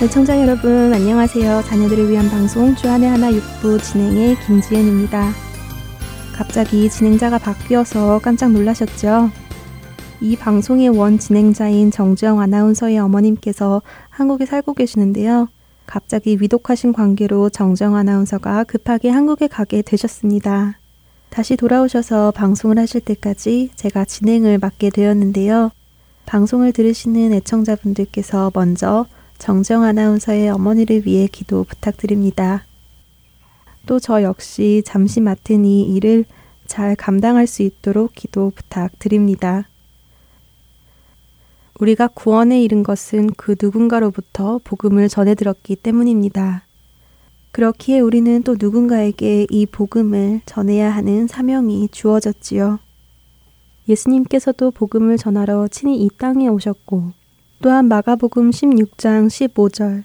애청자 여러분 안녕하세요. 자녀들을 위한 방송 주안의 하나 6부 진행의 김지은입니다. 갑자기 진행자가 바뀌어서 깜짝 놀라셨죠? 이 방송의 원 진행자인 정주영 아나운서의 어머님께서 한국에 살고 계시는데요. 갑자기 위독하신 관계로 정정 아나운서가 급하게 한국에 가게 되셨습니다. 다시 돌아오셔서 방송을 하실 때까지 제가 진행을 맡게 되었는데요. 방송을 들으시는 애청자분들께서 먼저 정정 아나운서의 어머니를 위해 기도 부탁드립니다. 또 저 역시 잠시 맡은 이 일을 잘 감당할 수 있도록 기도 부탁드립니다. 우리가 구원에 이른 것은 그 누군가로부터 복음을 전해 들었기 때문입니다. 그렇기에 우리는 또 누군가에게 이 복음을 전해야 하는 사명이 주어졌지요. 예수님께서도 복음을 전하러 친히 이 땅에 오셨고 또한 마가복음 16장 15절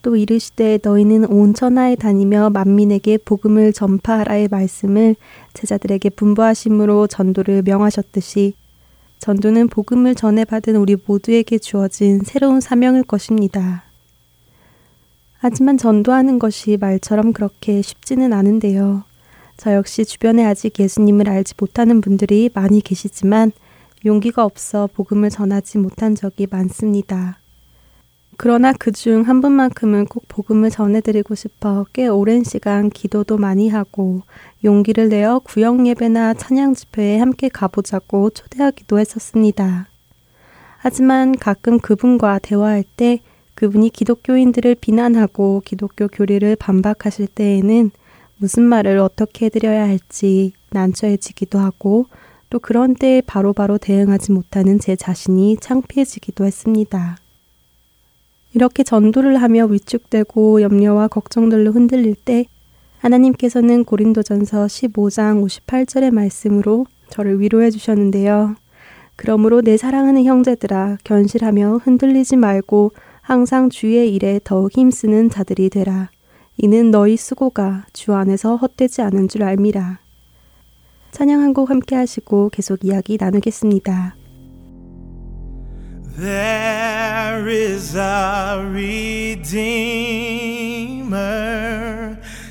또 이르시되 너희는 온 천하에 다니며 만민에게 복음을 전파하라의 말씀을 제자들에게 분부하심으로 전도를 명하셨듯이 전도는 복음을 전해 받은 우리 모두에게 주어진 새로운 사명일 것입니다. 하지만 전도하는 것이 말처럼 그렇게 쉽지는 않은데요. 저 역시 주변에 아직 예수님을 알지 못하는 분들이 많이 계시지만 용기가 없어 복음을 전하지 못한 적이 많습니다. 그러나 그 중 한 분만큼은 꼭 복음을 전해드리고 싶어 꽤 오랜 시간 기도도 많이 하고 용기를 내어 구역 예배나 찬양 집회에 함께 가보자고 초대하기도 했었습니다. 하지만 가끔 그분과 대화할 때 그분이 기독교인들을 비난하고 기독교 교리를 반박하실 때에는 무슨 말을 어떻게 해드려야 할지 난처해지기도 하고 또 그런 때에 바로 바로 대응하지 못하는 제 자신이 창피해지기도 했습니다. 이렇게 전도를 하며 위축되고 염려와 걱정들로 흔들릴 때 하나님께서는 고린도전서 15장 58절의 말씀으로 저를 위로해 주셨는데요. 그러므로 내 사랑하는 형제들아 견실하며 흔들리지 말고 항상 주의 일에 더욱 힘쓰는 자들이 되라. 이는 너희 수고가 주 안에서 헛되지 않은 줄 알미라. 찬양 한 곡 함께 하시고 계속 이야기 나누겠습니다. There is a Redeemer,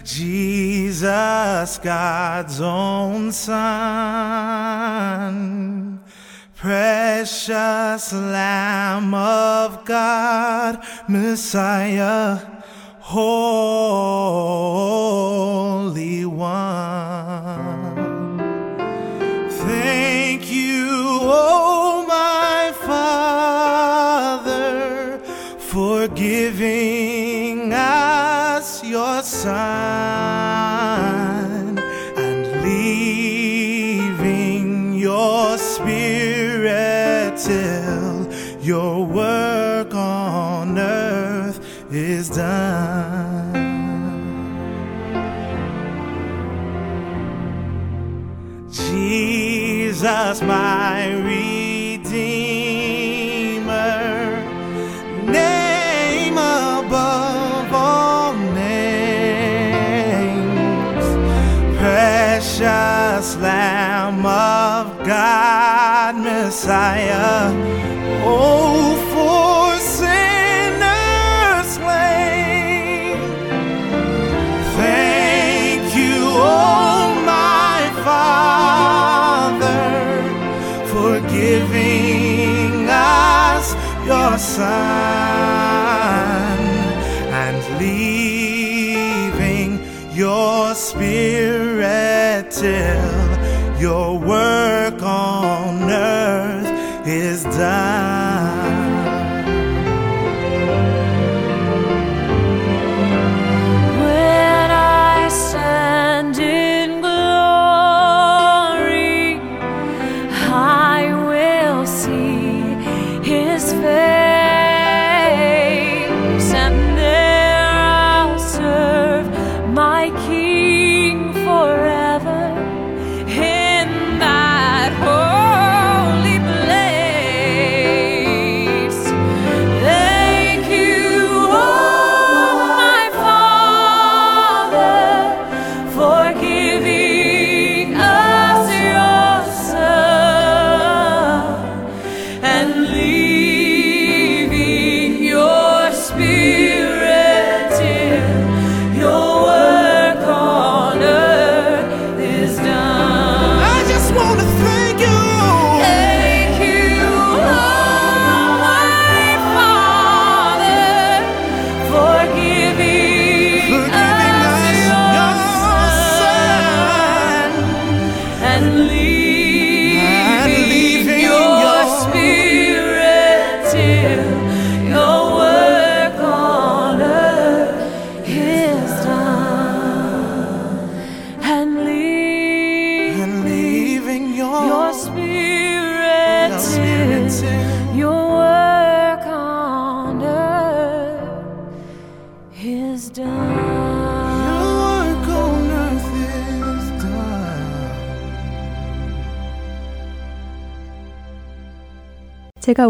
Jesus, God's own Son. Precious Lamb of God, Messiah, Holy One. Oh my Father, for giving us your Son and leaving your Spirit till your work on earth is done. Jesus, my Redeemer, name above all names, precious Lamb of God, Messiah, oh, your Son and leaving your Spirit till your work on earth is done.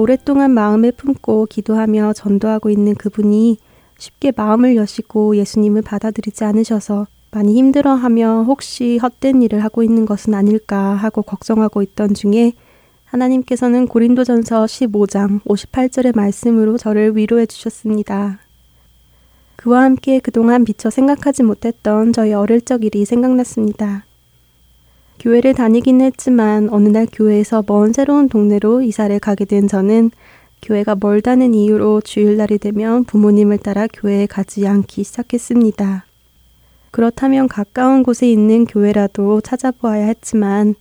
오랫동안 마음을 품고 기도하며 전도하고 있는 그분이 쉽게 마음을 여시고 예수님을 받아들이지 않으셔서 많이 힘들어하며 혹시 헛된 일을 하고 있는 것은 아닐까 하고 걱정하고 있던 중에 하나님께서는 고린도전서 15장 58절의 말씀으로 저를 위로해 주셨습니다. 그와 함께 그동안 미처 생각하지 못했던 저의 어릴 적 일이 생각났습니다. 교회를 다니긴 했지만 어느 날 교회에서 먼 새로운 동네로 이사를 가게 된 저는 교회가 멀다는 이유로 주일날이 되면 부모님을 따라 교회에 가지 않기 시작했습니다. 그렇다면 가까운 곳에 있는 교회라도 찾아보아야 했지만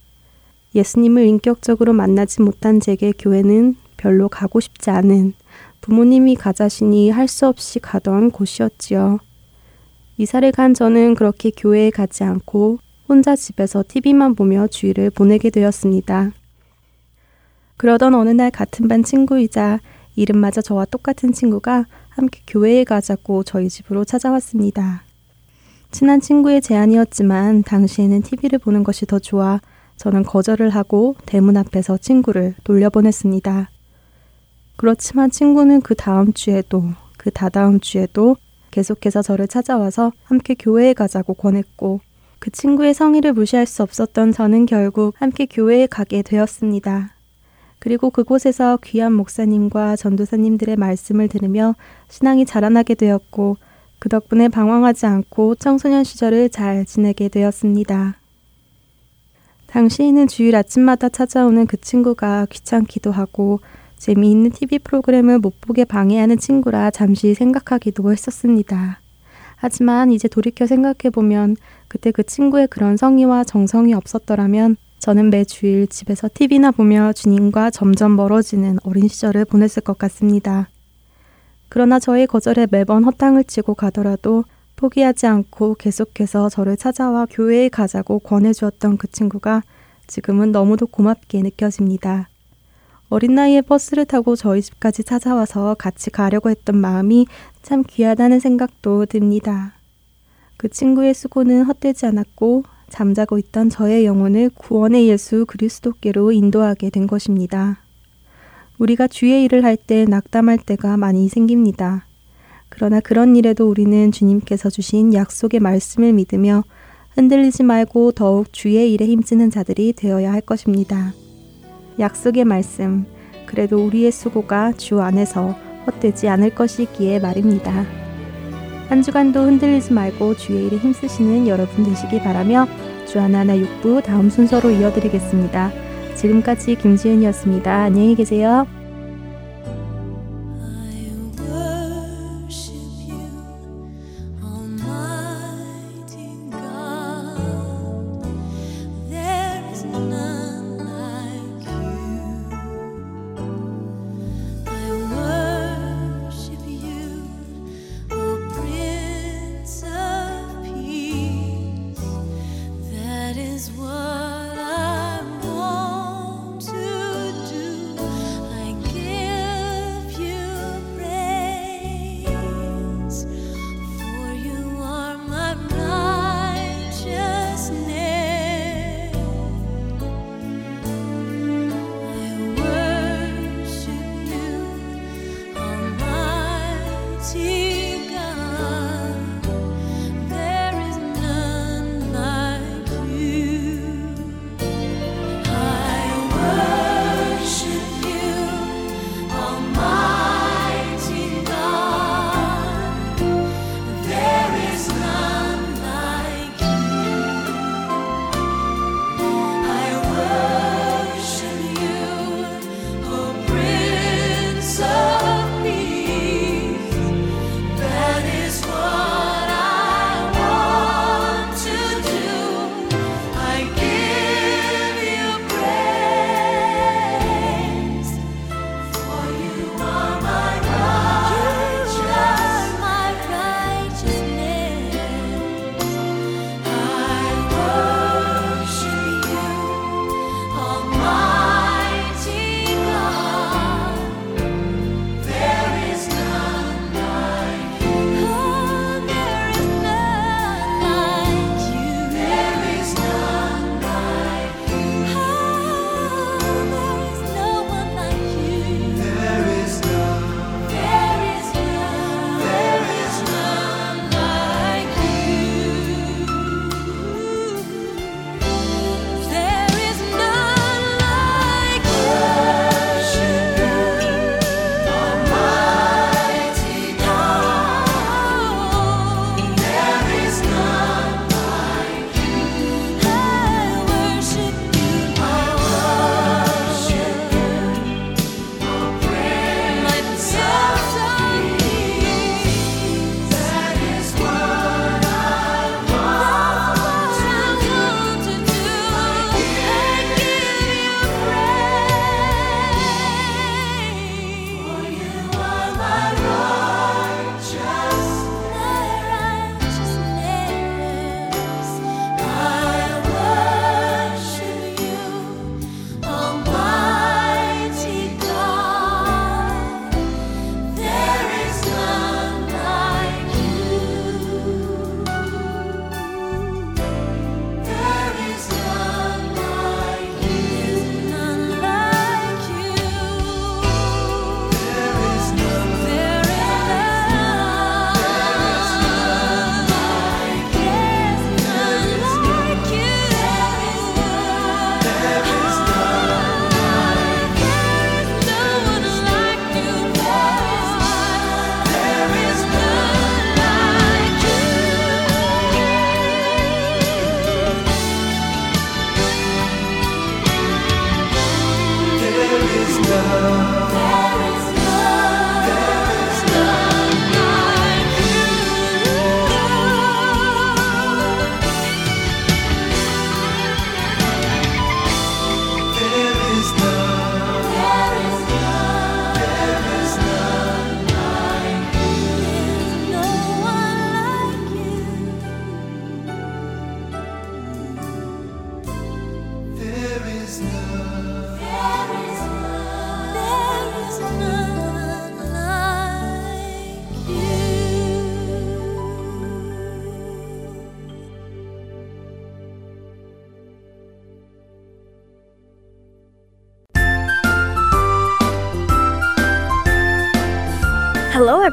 예수님을 인격적으로 만나지 못한 제게 교회는 별로 가고 싶지 않은 부모님이 가자시니 할 수 없이 가던 곳이었지요. 이사를 간 저는 그렇게 교회에 가지 않고 혼자 집에서 TV만 보며 주일을 보내게 되었습니다. 그러던 어느 날 같은 반 친구이자 이름마저 저와 똑같은 친구가 함께 교회에 가자고 저희 집으로 찾아왔습니다. 친한 친구의 제안이었지만 당시에는 TV를 보는 것이 더 좋아 저는 거절을 하고 대문 앞에서 친구를 돌려보냈습니다. 그렇지만 친구는 그 다음 주에도 그 다다음 주에도 계속해서 저를 찾아와서 함께 교회에 가자고 권했고 그 친구의 성의를 무시할 수 없었던 저는 결국 함께 교회에 가게 되었습니다. 그리고 그곳에서 귀한 목사님과 전도사님들의 말씀을 들으며 신앙이 자라나게 되었고 그 덕분에 방황하지 않고 청소년 시절을 잘 지내게 되었습니다. 당시에는 주일 아침마다 찾아오는 그 친구가 귀찮기도 하고 재미있는 TV 프로그램을 못 보게 방해하는 친구라 잠시 생각하기도 했었습니다. 하지만 이제 돌이켜 생각해보면 그때 그 친구의 그런 성의와 정성이 없었더라면 저는 매 주일 집에서 TV나 보며 주님과 점점 멀어지는 어린 시절을 보냈을 것 같습니다. 그러나 저의 거절에 매번 헛땅을 치고 가더라도 포기하지 않고 계속해서 저를 찾아와 교회에 가자고 권해주었던 그 친구가 지금은 너무도 고맙게 느껴집니다. 어린 나이에 버스를 타고 저희 집까지 찾아와서 같이 가려고 했던 마음이 참 귀하다는 생각도 듭니다. 그 친구의 수고는 헛되지 않았고 잠자고 있던 저의 영혼을 구원의 예수 그리스도께로 인도하게 된 것입니다. 우리가 주의 일을 할 때 낙담할 때가 많이 생깁니다. 그러나 그런 일에도 우리는 주님께서 주신 약속의 말씀을 믿으며 흔들리지 말고 더욱 주의 일에 힘쓰는 자들이 되어야 할 것입니다. 약속의 말씀, 그래도 우리의 수고가 주 안에서 헛되지 않을 것이기에 말입니다. 한 주간도 흔들리지 말고 주의 일에 힘쓰시는 여러분 되시기 바라며 주하나나 육부 다음 순서로 이어드리겠습니다. 지금까지 김지은이었습니다. 안녕히 계세요.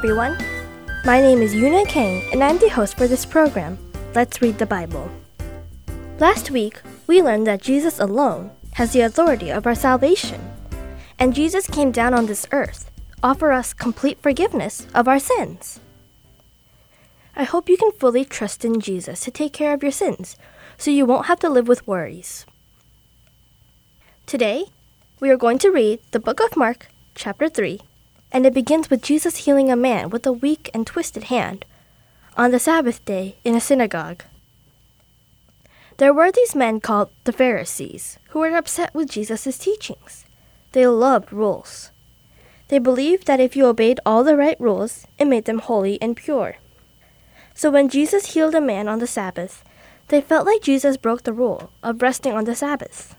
Everyone. My name is Yuna Kang, and I'm the host for this program. Let's read the Bible. Last week, we learned that Jesus alone has the authority of our salvation, and Jesus came down on this earth, offer us complete forgiveness of our sins. I hope you can fully trust in Jesus to take care of your sins, so you won't have to live with worries. Today, we are going to read the book of Mark, chapter 3, and it begins with Jesus healing a man with a weak and twisted hand on the Sabbath day in a synagogue. There were these men called the Pharisees who were upset with Jesus' teachings. They loved rules. They believed that if you obeyed all the right rules, it made them holy and pure. So when Jesus healed a man on the Sabbath, they felt like Jesus broke the rule of resting on the Sabbath.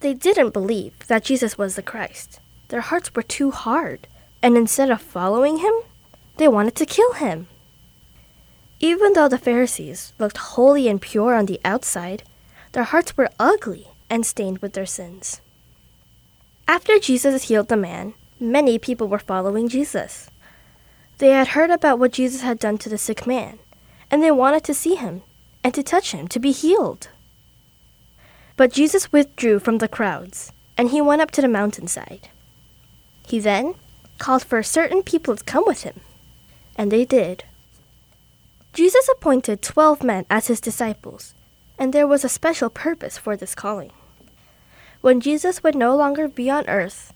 They didn't believe that Jesus was the Christ. Their hearts were too hard, and instead of following him, they wanted to kill him. Even though the Pharisees looked holy and pure on the outside, their hearts were ugly and stained with their sins. After Jesus healed the man, many people were following Jesus. They had heard about what Jesus had done to the sick man, and they wanted to see him and to touch him to be healed. But Jesus withdrew from the crowds, and he went up to the mountainside. He then called for certain people to come with him, and they did. Jesus appointed twelve men as his disciples, and there was a special purpose for this calling. When Jesus would no longer be on earth,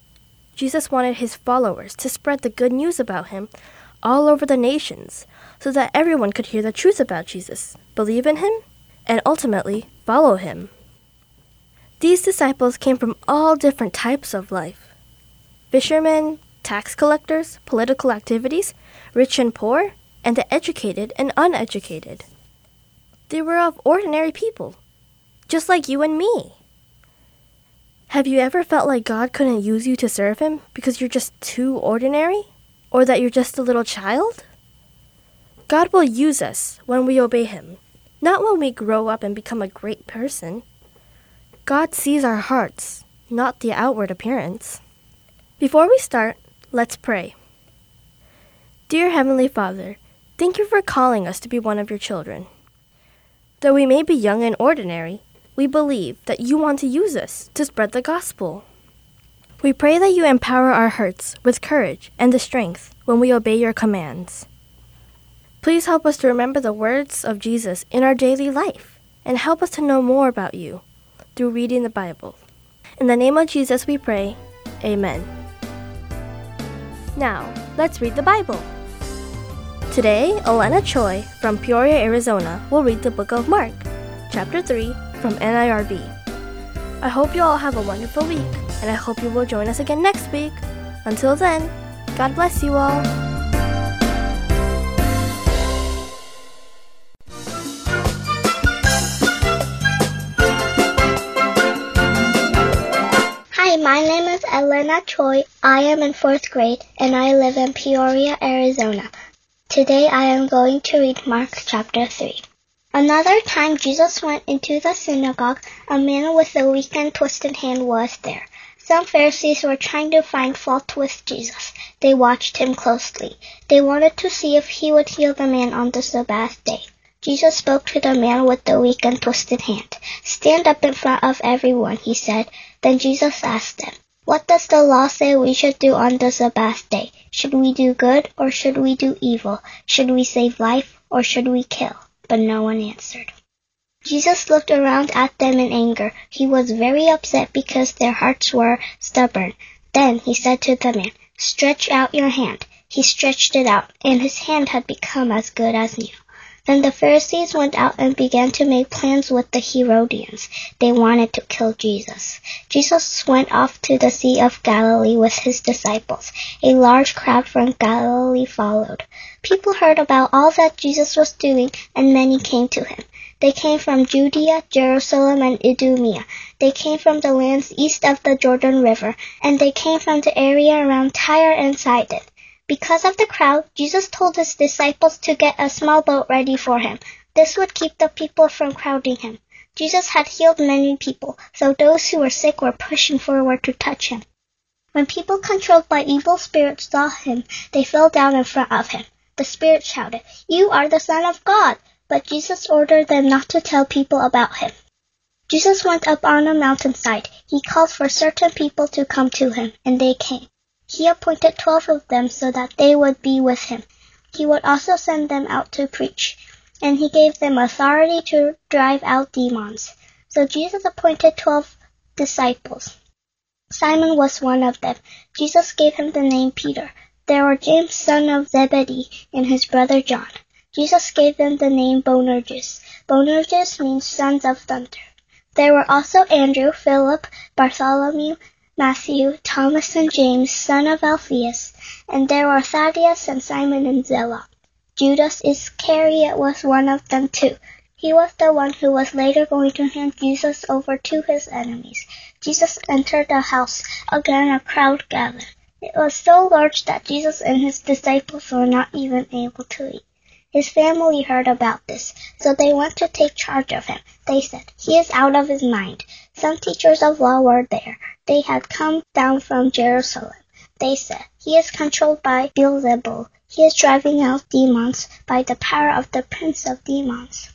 Jesus wanted his followers to spread the good news about him all over the nations so that everyone could hear the truth about Jesus, believe in him, and ultimately follow him. These disciples came from all different types of life fishermen, tax collectors, political activities, rich and poor, and the educated and uneducated. They were of ordinary people, just like you and me. Have you ever felt like God couldn't use you to serve Him because you're just too ordinary? Or that you're just a little child? God will use us when we obey Him, not when we grow up and become a great person. God sees our hearts, not the outward appearance. Before we start, let's pray. Dear Heavenly Father, thank you for calling us to be one of your children. Though we may be young and ordinary, we believe that you want to use us to spread the gospel. We pray that you empower our hearts with courage and the strength when we obey your commands. Please help us to remember the words of Jesus in our daily life and help us to know more about you through reading the Bible. In the name of Jesus we pray. Amen. Now, let's read the Bible. Today, Elena Choi from Peoria, Arizona will read the book of Mark, chapter 3 from NIRV. I hope you all have a wonderful week, and I hope you will join us again next week. Until then, God bless you all. Elena Choi. I am in fourth grade and I live in Peoria, Arizona. Today I am going to read Mark chapter 3. Another time Jesus went into the synagogue. A man with a weak and twisted hand was there. Some Pharisees were trying to find fault with Jesus. They watched him closely. They wanted to see if he would heal the man on the Sabbath day. Jesus spoke to the man with the weak and twisted hand. Stand up in front of everyone, he said. Then Jesus asked them, What does the law say we should do on the Sabbath day? Should we do good or should we do evil? Should we save life or should we kill? But no one answered. Jesus looked around at them in anger. He was very upset because their hearts were stubborn. Then he said to the man, Stretch out your hand. He stretched it out, and his hand had become as good as new. Then the Pharisees went out and began to make plans with the Herodians. They wanted to kill Jesus. Jesus went off to the Sea of Galilee with his disciples. A large crowd from Galilee followed. People heard about all that Jesus was doing, and many came to him. They came from Judea, Jerusalem, and Idumea. They came from the lands east of the Jordan River, and they came from the area around Tyre and Sidon. Because of the crowd, Jesus told his disciples to get a small boat ready for him. This would keep the people from crowding him. Jesus had healed many people, so those who were sick were pushing forward to touch him. When people controlled by evil spirits saw him, they fell down in front of him. The spirit shouted, You are the Son of God! But Jesus ordered them not to tell people about him. Jesus went up on a mountainside. He called for certain people to come to him, and they came. He appointed twelve of them so that they would be with him. He would also send them out to preach, and he gave them authority to drive out demons. So Jesus appointed twelve disciples. Simon was one of them. Jesus gave him the name Peter. There were James son of Zebedee and his brother John. Jesus gave them the name Boanerges. Boanerges means sons of thunder. There were also Andrew, Philip, Bartholomew, Matthew, Thomas and James, son of Alphaeus, and there were Thaddeus and Simon and Zealot. Judas Iscariot was one of them too. He was the one who was later going to hand Jesus over to his enemies. Jesus entered the house. Again a crowd gathered. It was so large that Jesus and his disciples were not even able to eat. His family heard about this, so they went to take charge of him. They said, He is out of his mind. Some teachers of law were there. They had come down from Jerusalem. They said, He is controlled by Beelzebul. He is driving out demons by the power of the prince of demons.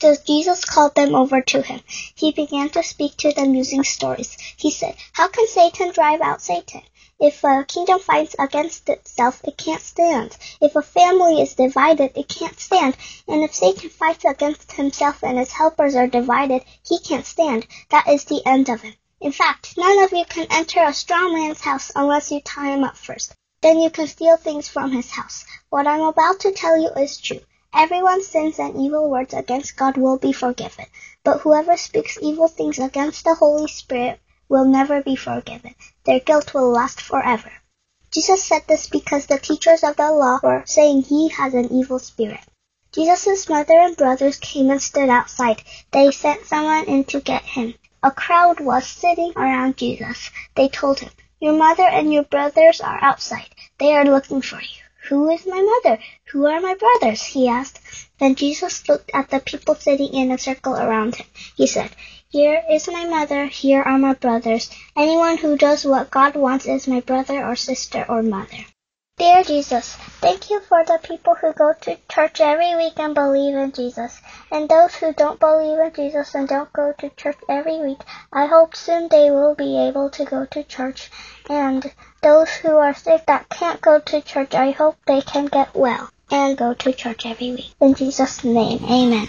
So Jesus called them over to him. He began to speak to them using stories. He said, How can Satan drive out Satan? If a kingdom fights against itself, it can't stand. If a family is divided, it can't stand. And if Satan fights against himself and his helpers are divided, he can't stand. That is the end of him. In fact, none of you can enter a strong man's house unless you tie him up first. Then you can steal things from his house. What I'm about to tell you is true. Everyone's sins and evil words against God will be forgiven, but whoever speaks evil things against the Holy Spirit will never be forgiven. Their guilt will last forever. Jesus said this because the teachers of the law were saying he has an evil spirit. Jesus' mother and brothers came and stood outside. They sent someone in to get him. A crowd was sitting around Jesus. They told him, Your mother and your brothers are outside. They are looking for you. Who is my mother? Who are my brothers? he asked. Then Jesus looked at the people sitting in a circle around him. He said, Here is my mother, here are my brothers. Anyone who does what God wants is my brother or sister or mother. Dear Jesus, thank you for the people who go to church every week and believe in Jesus. And those who don't believe in Jesus and don't go to church every week, I hope soon they will be able to go to church. And those who are sick that can't go to church, I hope they can get well and go to church every week. In Jesus' name, amen.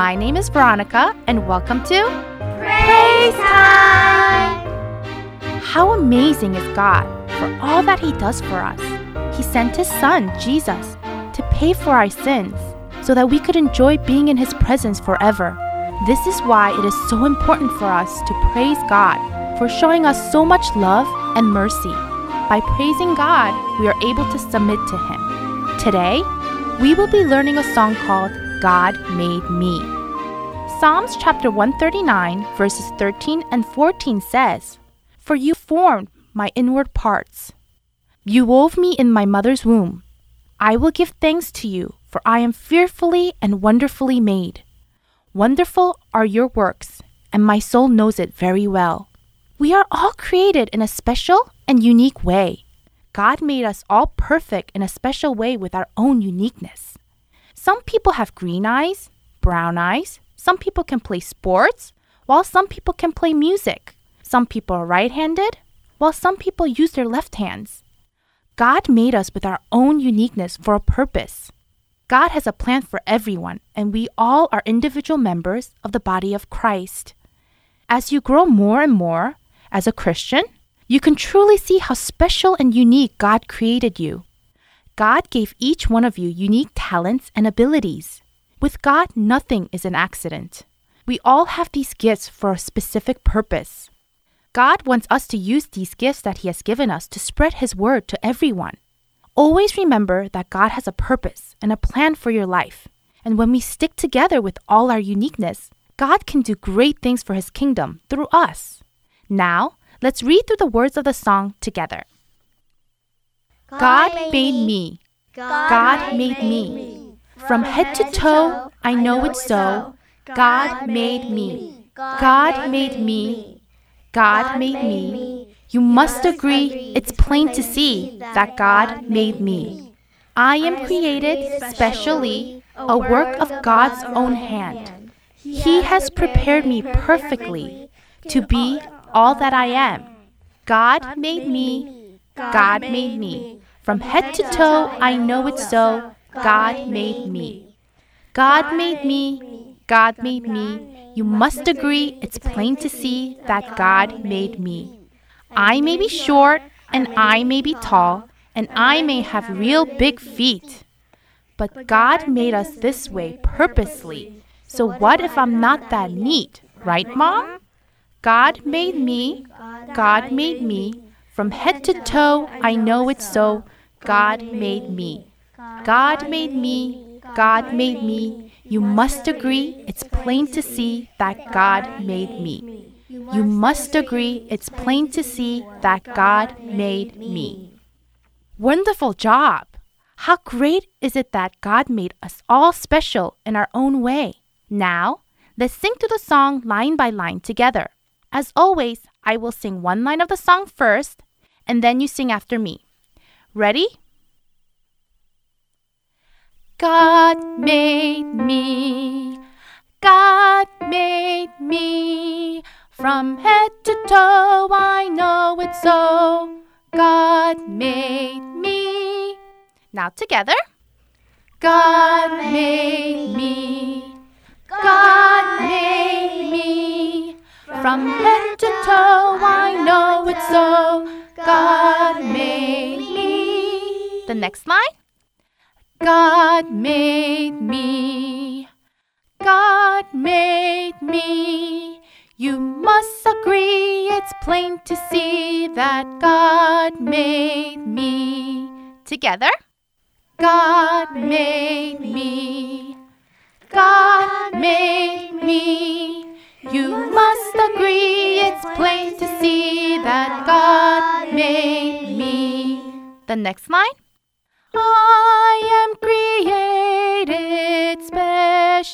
My name is Veronica, and welcome to Praise time! How amazing is God for all that He does for us. He sent His Son, Jesus, to pay for our sins so that we could enjoy being in His presence forever. This is why it is so important for us to praise God for showing us so much love and mercy. By praising God, we are able to submit to Him. Today, we will be learning a song called God Made Me. Psalms chapter 139, verses 13 and 14 says, For you formed my inward parts. You wove me in my mother's womb. I will give thanks to you, for I am fearfully and wonderfully made. Wonderful are your works, and my soul knows it very well. We are all created in a special and unique way. God made us all perfect in a special way with our own uniqueness. Some people have green eyes, brown eyes. Some people can play sports, while some people can play music. Some people are right handed, while some people use their left hands. God made us with our own uniqueness for a purpose. God has a plan for everyone, and we all are individual members of the body of Christ. As you grow more and more as a Christian, you can truly see how special and unique God created you. God gave each one of you unique talents and abilities. With God, nothing is an accident. We all have these gifts for a specific purpose. God wants us to use these gifts that He has given us to spread His word to everyone. Always remember that God has a purpose and a plan for your life. And when we stick together with all our uniqueness, God can do great things for His kingdom through us. Now, let's read through the words of the song together. God made me. God made me. From head to toe, I know it's so. God made me. God made me. God made me. You must agree, it's plain to see that God made me. I am created specially, a work of God's own hand. He has prepared me perfectly to be all that I am. God made me. God made me. From head to toe, I know it's so. God made me. God made me. God made me. You must agree, it's plain to see that God made me. I may be short, and I may be tall, and I may have real big feet. But God made us this way purposely. So what if I'm not that neat, right, Mom? God made me. God made me. From head to toe, I know it's so. God made me. God made me. God made me. You must agree, it's plain to see that God made me. You must agree, it's plain to see that God made me. Wonderful job! How great is it that God made us all special in our own way? Now, let's sing to the song line by line together. As always, I will sing one line of the song first, and then you sing after me. Ready? God made me. God made me. From head to toe, I know it's so. God made me. Now together. God made me. God made me. From head to toe, I know it's so. God made me. The next line. God made me. God made me. You must agree, it's plain to see that God made me. Together. God made me. God made me. You must agree, it's plain to see that God made me. The next line. I am created specially,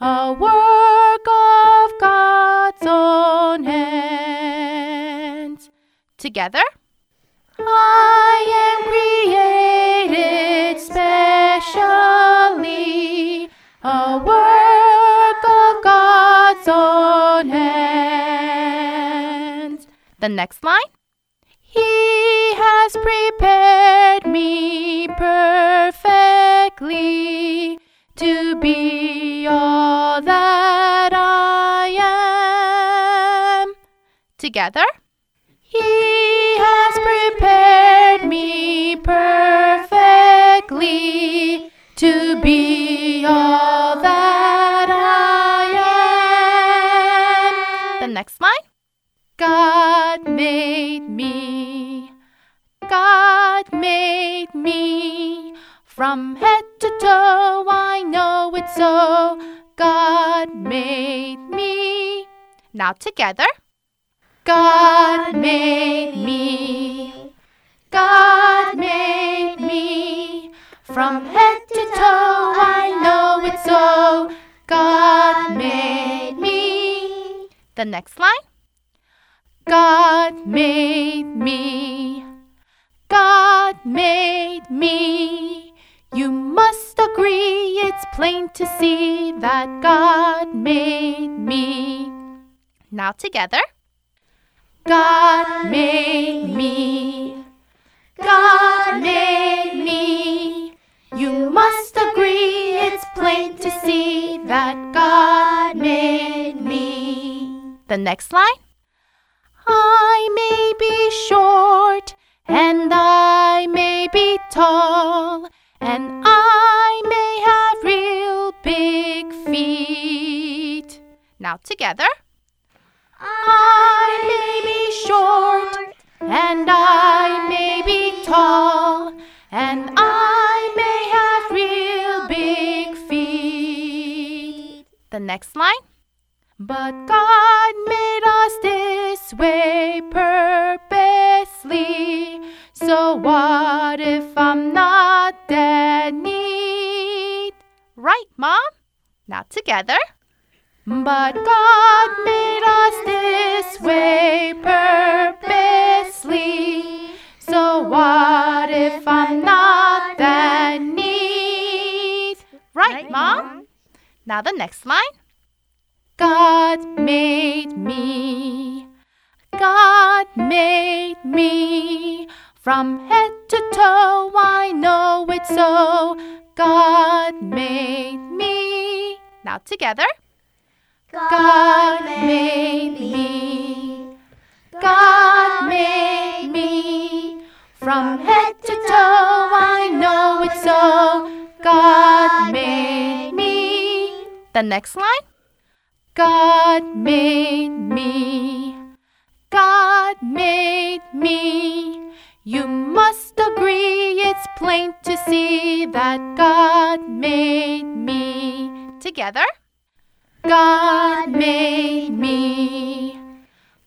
a work of God's own hands. Together. I am created specially, a work The next line. He has prepared me perfectly to be all that I am. together. He has prepared me perfectly to be next line. God made me. God made me. From head to toe, I know it's so. God made me. Now together. God made me. God made me. From head to toe, I know it's so. God made me. The next line. God made me. God made me. You must agree, it's plain to see that God made me. Now together. God made me. God made me. You must agree, it's plain to see that God made me. The next line. I may be short, and I may be tall, and I may have real big feet. Now together. I may be short, and I may be tall, and I may have real big feet. The next line. But God made us this way purposely. So what if I'm not that neat? Right, Mom? Now together. But God made us this way purposely. So what if I'm not that neat? Right, Mom? Now the next line. God made me. God made me. From head to toe, I know it's so. God made me. Now together. God made me. God made me. From head to toe, I know it's so. God made me. The next line. God made me. God made me. You must agree, it's plain to see that God made me. Together. God made me.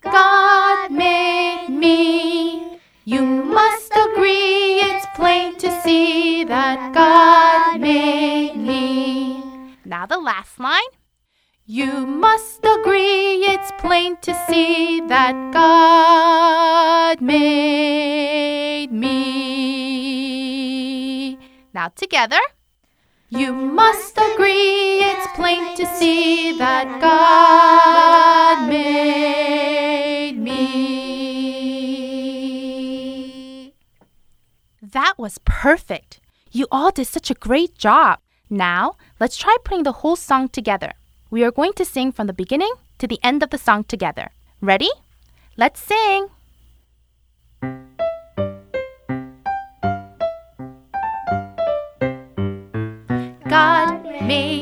God made me. You must agree, it's plain to see that God made me. Now the last line. You must agree, it's plain to see that God made me. Now together. You must agree, it's plain to see that God made me. That was perfect. You all did such a great job. Now, let's try putting the whole song together. We are going to sing from the beginning to the end of the song together. Ready? Let's sing! God made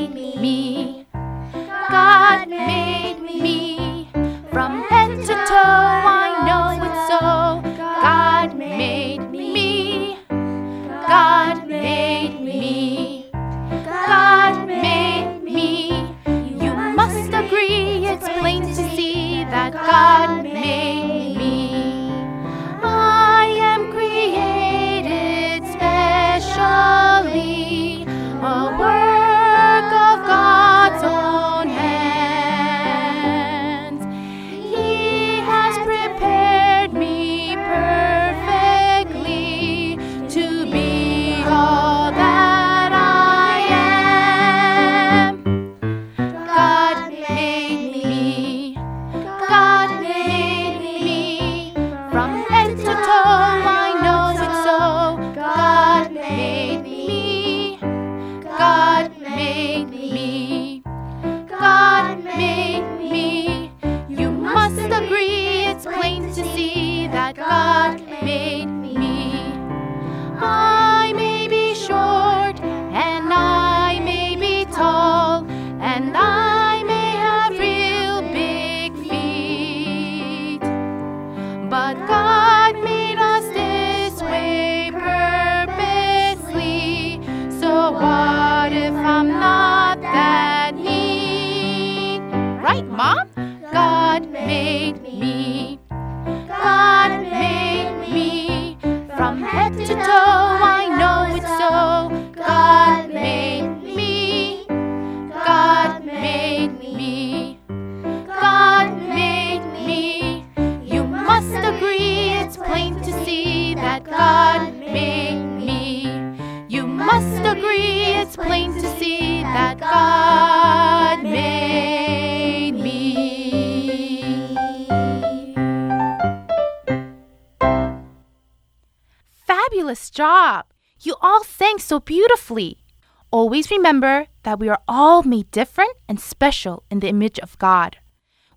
remember that we are all made different and special in the image of God.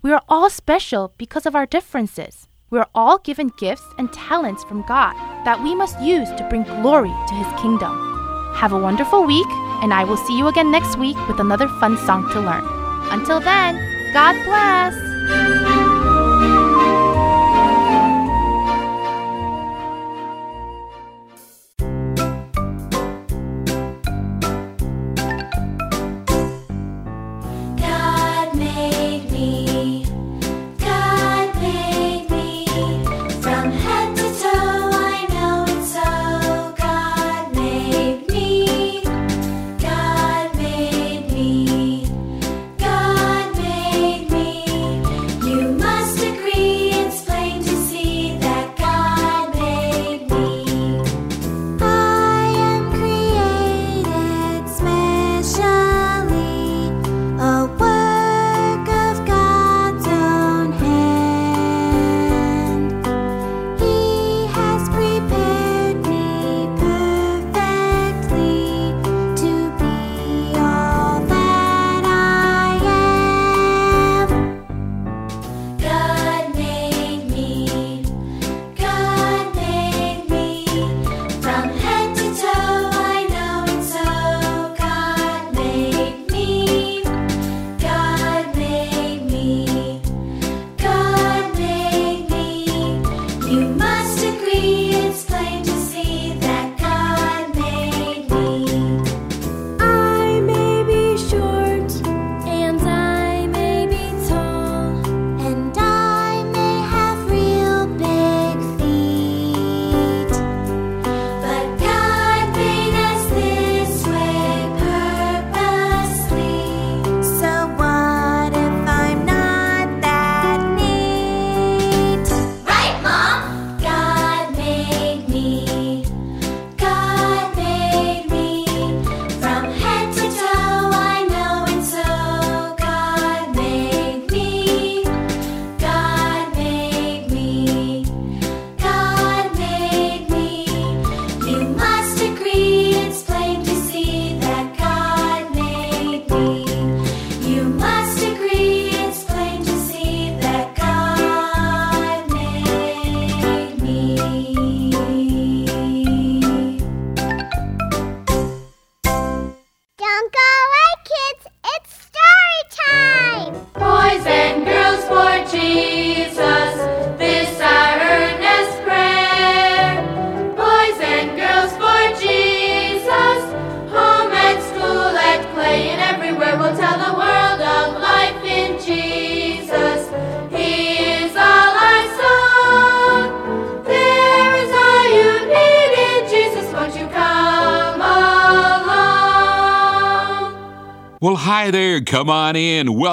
We are all special because of our differences. We are all given gifts and talents from God that we must use to bring glory to His kingdom. Have a wonderful week, and I will see you again next week with another fun song to learn. Until then, God bless!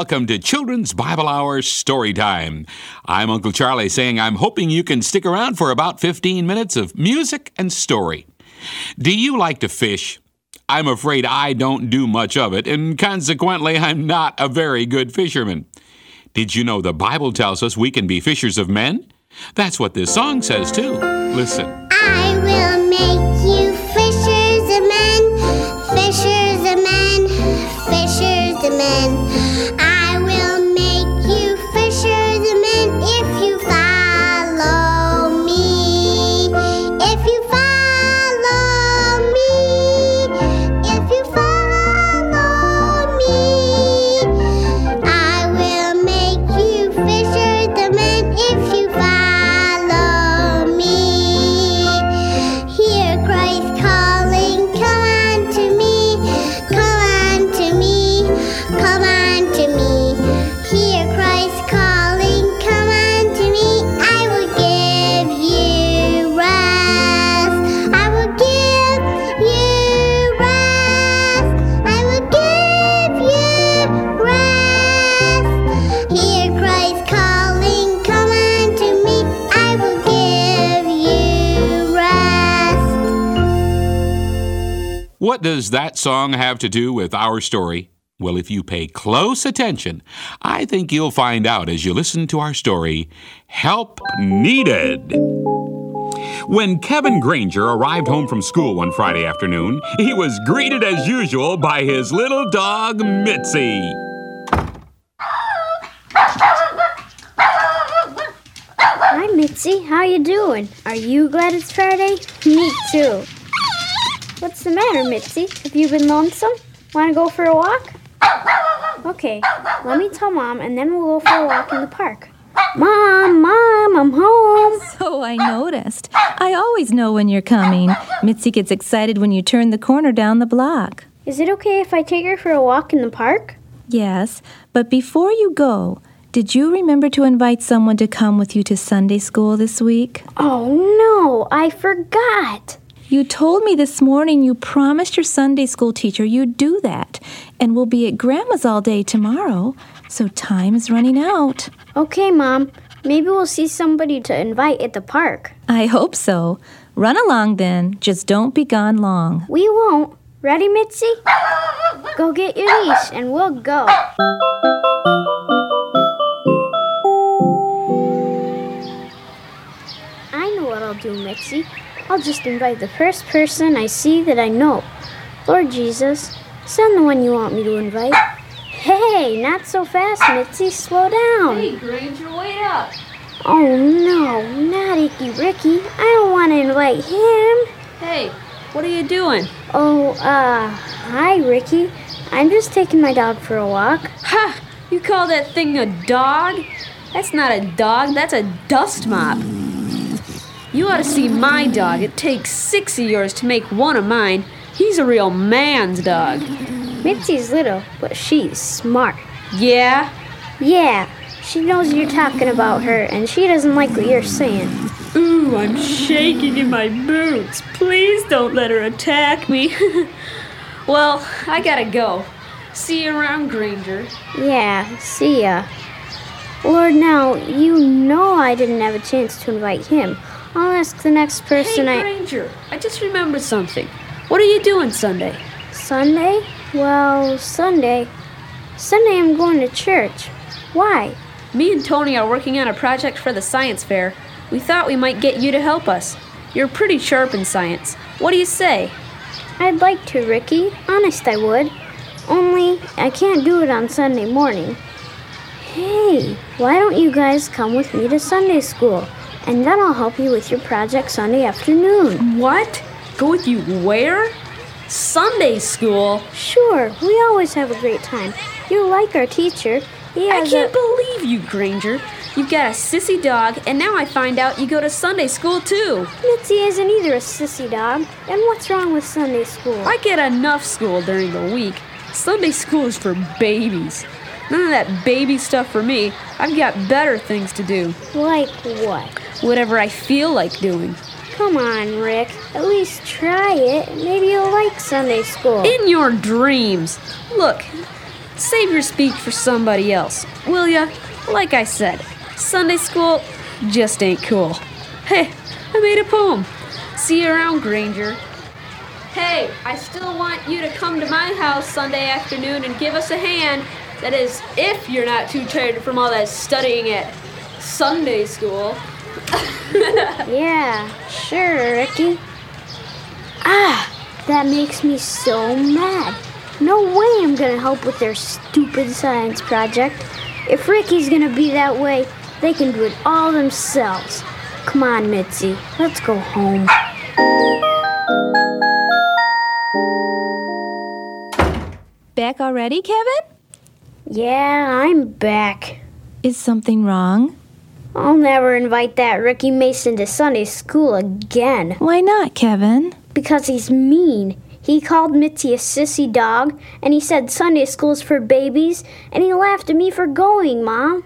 welcome to Children's Bible Hour Story Time. I'm Uncle Charlie saying I'm hoping you can stick around for about 15 minutes of music and story. Do you like to fish? I'm afraid I don't do much of it, and consequently, I'm not a very good fisherman. Did you know the Bible tells us we can be fishers of men? That's what this song says, too. Listen. Song have to do with our story? Well, if you pay close attention, I think you'll find out as you listen to our story Help Needed. When Kevin Granger arrived home from school one Friday afternoon, he was greeted as usual by his little dog, Mitzi. Hi, Mitzi. How you doing? Are you glad it's Friday? Me too. What's the matter, Mitzi? Have you been lonesome? Want to go for a walk? Okay, let me tell Mom, and then we'll go for a walk in the park. Mom, Mom, I'm home. So I noticed. I always know when you're coming. Mitzi gets excited when you turn the corner down the block. Is it okay if I take her for a walk in the park? Yes, but before you go, did you remember to invite someone to come with you to Sunday school this week? Oh no, I forgot. You told me this morning you promised your Sunday school teacher you'd do that, and we'll be at Grandma's all day tomorrow, so time is running out. Okay, Mom. Maybe we'll see somebody to invite at the park. I hope so. Run along then, just don't be gone long. We won't. Ready, Mitzi? Go get your leash and we'll go. I know what I'll do, Mitzi. I'll just invite the first person I see that I know. Lord Jesus, send the one you want me to invite. Hey, not so fast, Mitzi. Slow down. Hey, Granger, wait up. Oh no, not Icky Ricky. I don't want to invite him. Hey, what are you doing? Oh, uh, hi, Ricky. I'm just taking my dog for a walk. Ha! You call that thing a dog? That's not a dog, that's a dust mop. You ought to see my dog. It takes six of yours to make one of mine. He's a real man's dog. Mitzi's little, but she's smart. Yeah? Yeah, she knows you're talking about her, and she doesn't like what you're saying. Ooh, I'm shaking in my boots. Please don't let her attack me. well, I gotta go. See you around, Granger. Yeah, see ya. Lord, now, you know I didn't have a chance to invite him. I'll ask the next person hey, I. Granger, I just remembered something. What are you doing Sunday? Sunday? Well, Sunday. Sunday I'm going to church. Why? Me and Tony are working on a project for the science fair. We thought we might get you to help us. You're pretty sharp in science. What do you say? I'd like to, Ricky. Honest, I would. Only, I can't do it on Sunday morning. Hey, why don't you guys come with me to Sunday school? And then I'll help you with your project Sunday afternoon. What? Go with you where? Sunday school? Sure, we always have a great time. You like our teacher. He I can't a- believe you, Granger. You've got a sissy dog, and now I find out you go to Sunday school too. Mitzi isn't either a sissy dog. And what's wrong with Sunday school? I get enough school during the week. Sunday school is for babies. None of that baby stuff for me. I've got better things to do. Like what? Whatever I feel like doing. Come on, Rick. At least try it. Maybe you'll like Sunday school. In your dreams. Look, save your speech for somebody else, will ya? Like I said, Sunday school just ain't cool. Hey, I made a poem. See you around, Granger. Hey, I still want you to come to my house Sunday afternoon and give us a hand. That is, if you're not too tired from all that studying at Sunday school. Yeah, sure, Ricky. Ah, that makes me so mad. No way I'm gonna help with their stupid science project. If Ricky's gonna be that way, they can do it all themselves. Come on, Mitzi, let's go home. Back already, Kevin? Yeah, I'm back. Is something wrong? I'll never invite that Ricky Mason to Sunday school again. Why not, Kevin? Because he's mean. He called Mitzi a sissy dog, and he said Sunday school's for babies, and he laughed at me for going, Mom.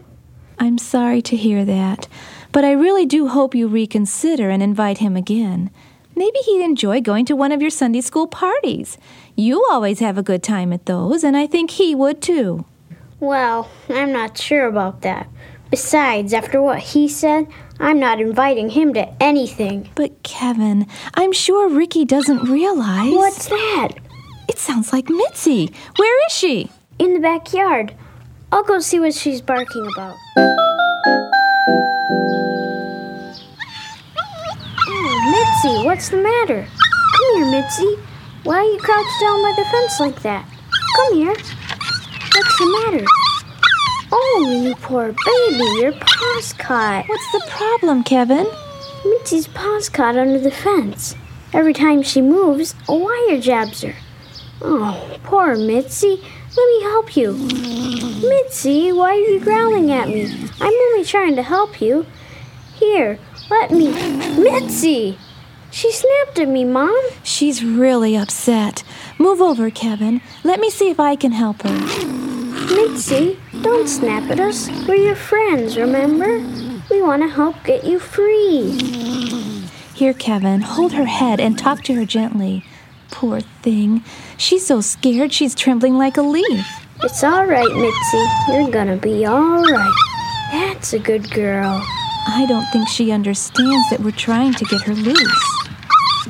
I'm sorry to hear that, but I really do hope you reconsider and invite him again. Maybe he'd enjoy going to one of your Sunday school parties. You always have a good time at those, and I think he would too. Well, I'm not sure about that. Besides, after what he said, I'm not inviting him to anything. But Kevin, I'm sure Ricky doesn't realize. What's that? It sounds like Mitzi. Where is she? In the backyard. I'll go see what she's barking about. Oh, Mitzi, what's the matter? Come here, Mitzi. Why are you crouched down by the fence like that? Come here. What's the matter? Oh, you poor baby, your paw's caught. What's the problem, Kevin? Mitzi's paw's caught under the fence. Every time she moves, a wire jabs her. Oh, poor Mitzi. Let me help you. Mitzi, why are you growling at me? I'm only trying to help you. Here, let me. Mitzi! She snapped at me, Mom. She's really upset. Move over, Kevin. Let me see if I can help her. Mitzi, don't snap at us. We're your friends, remember? We want to help get you free. Here, Kevin, hold her head and talk to her gently. Poor thing. She's so scared she's trembling like a leaf. It's all right, Mitzi. You're gonna be all right. That's a good girl. I don't think she understands that we're trying to get her loose.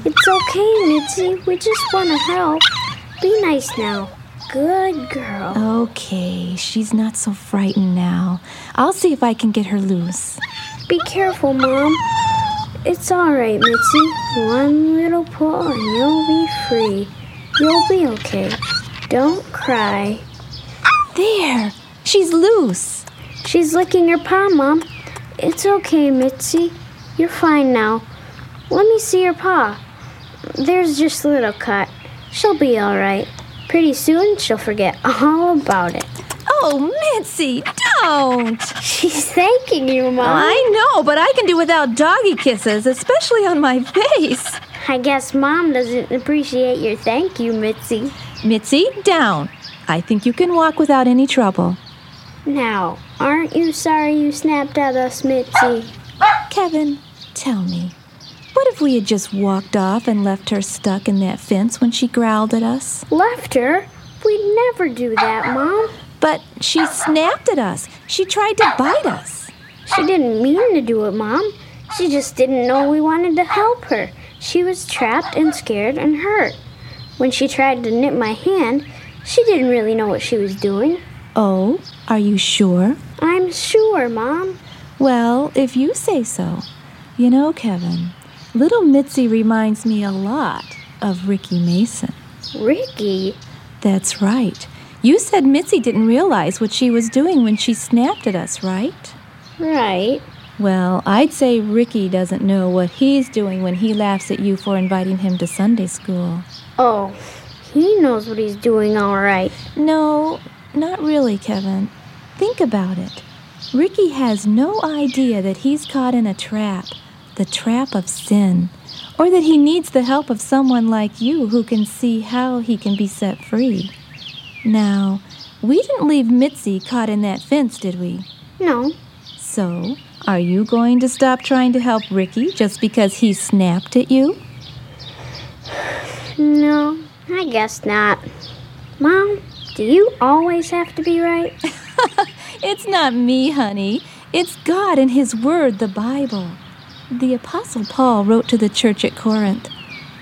It's okay, Mitzi. We just want to help. Be nice now. Good girl. Okay, she's not so frightened now. I'll see if I can get her loose. Be careful, Mom. It's all right, Mitzi. One little pull and you'll be free. You'll be okay. Don't cry. There! She's loose! She's licking your paw, Mom. It's okay, Mitzi. You're fine now. Let me see your paw. There's just a little cut. She'll be all right. Pretty soon, she'll forget all about it. Oh, Mitzi, don't! She's thanking you, Mom. I know, but I can do without doggy kisses, especially on my face. I guess Mom doesn't appreciate your thank you, Mitzi. Mitzi, down. I think you can walk without any trouble. Now, aren't you sorry you snapped at us, Mitzi? Kevin, tell me, what if we had just walked off and left her stuck in that fence when she growled at us? Left her? We'd never do that, Mom. But she snapped at us. She tried to bite us. She didn't mean to do it, Mom. She just didn't know we wanted to help her. She was trapped and scared and hurt. When she tried to nip my hand, she didn't really know what she was doing. Oh, are you sure? I'm sure, Mom. Well, if you say so. You know, Kevin, little Mitzi reminds me a lot of Ricky Mason. Ricky? That's right. You said Mitzi didn't realize what she was doing when she snapped at us, right? Right. Well, I'd say Ricky doesn't know what he's doing when he laughs at you for inviting him to Sunday school. Oh, he knows what he's doing all right. No, not really, Kevin. Think about it. Ricky has no idea that he's caught in a trap, the trap of sin, or that he needs the help of someone like you who can see how he can be set free. Now, we didn't leave Mitzi caught in that fence, did we? No. So, are you going to stop trying to help Ricky just because he snapped at you? No, I guess not. Mom, do you always have to be right? It's not me, honey. It's God and His Word, the Bible. The Apostle Paul wrote to the church at Corinth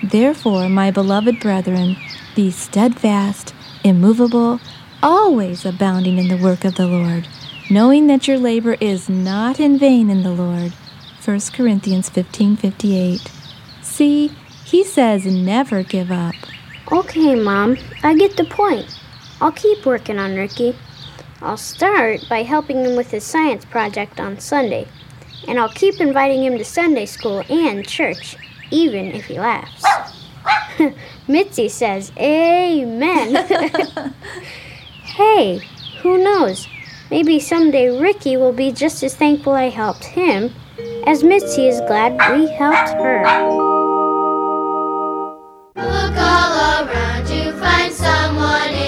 Therefore, my beloved brethren, be steadfast, immovable, always abounding in the work of the Lord, knowing that your labor is not in vain in the Lord. 1 Corinthians 15:58. See, he says never give up. Okay, Mom, I get the point. I'll keep working on Ricky. I'll start by helping him with his science project on Sunday, and I'll keep inviting him to Sunday school and church, even if he laughs. Mitzi says, Amen. hey, who knows? Maybe someday Ricky will be just as thankful I helped him as Mitzi is glad we helped her. Look all around you, find someone